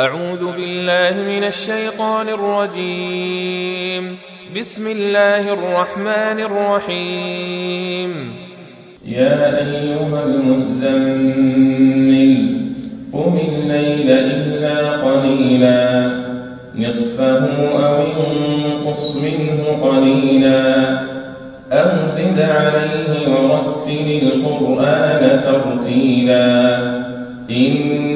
أعوذ بالله من الشيطان الرجيم. بسم الله الرحمن الرحيم. يا أيها المزمل قم الليل إلا قليلا. نصفه أو انقص منه قليلا. أو زد عليه ورتل القرآن ترتيلا. سنلقي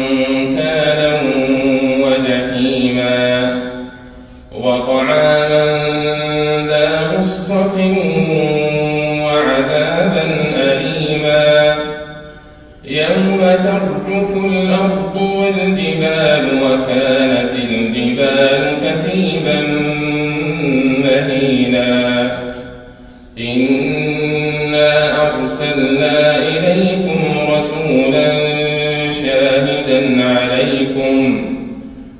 وطعاما ذا غصة وعذابا أليما. يوم ترجف الأرض والجبال وكانت الجبال كثيبا مهينا. إنا أرسلنا إليكم رسولا شاهدا عليكم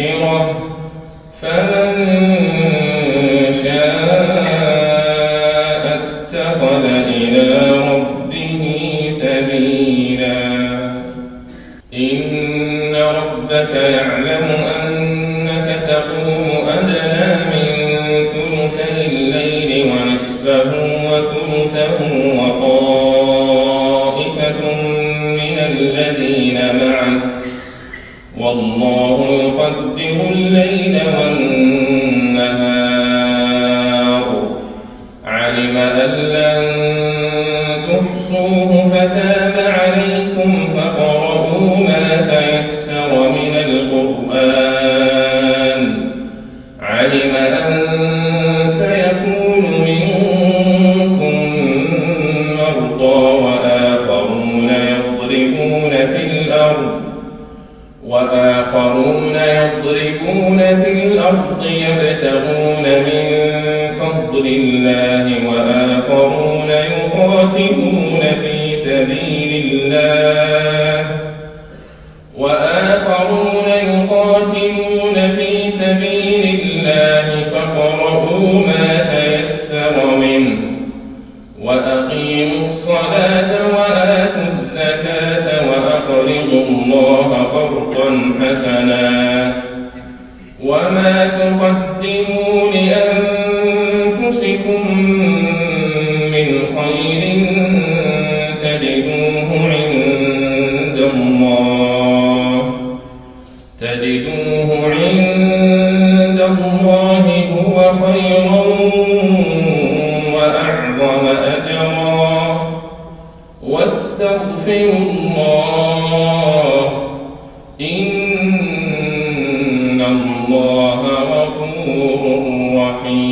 تذكرة فمن شاء اتخذ إلى ربه سبيلا. إن ربك يعلم أنك تقوم أدنى من ثلثي الليل ونصفه وثلثه وطائفة من الذين معك والله يقدر الليل والنهار. علم أن لن تحصوه الأرض يبتغون من فضل الله وآخرون يقاتلون في سبيل الله وآخرون يقاتلون في سبيل الله فاقرؤوا ما تيسر منه وأقيموا الصلاة وآتوا الزكاة وأقرضوا الله قرضا حسنا وما تقدموا لأنفسكم من خير تجدوه عند الله تجدوه عند الله غفور رحيم.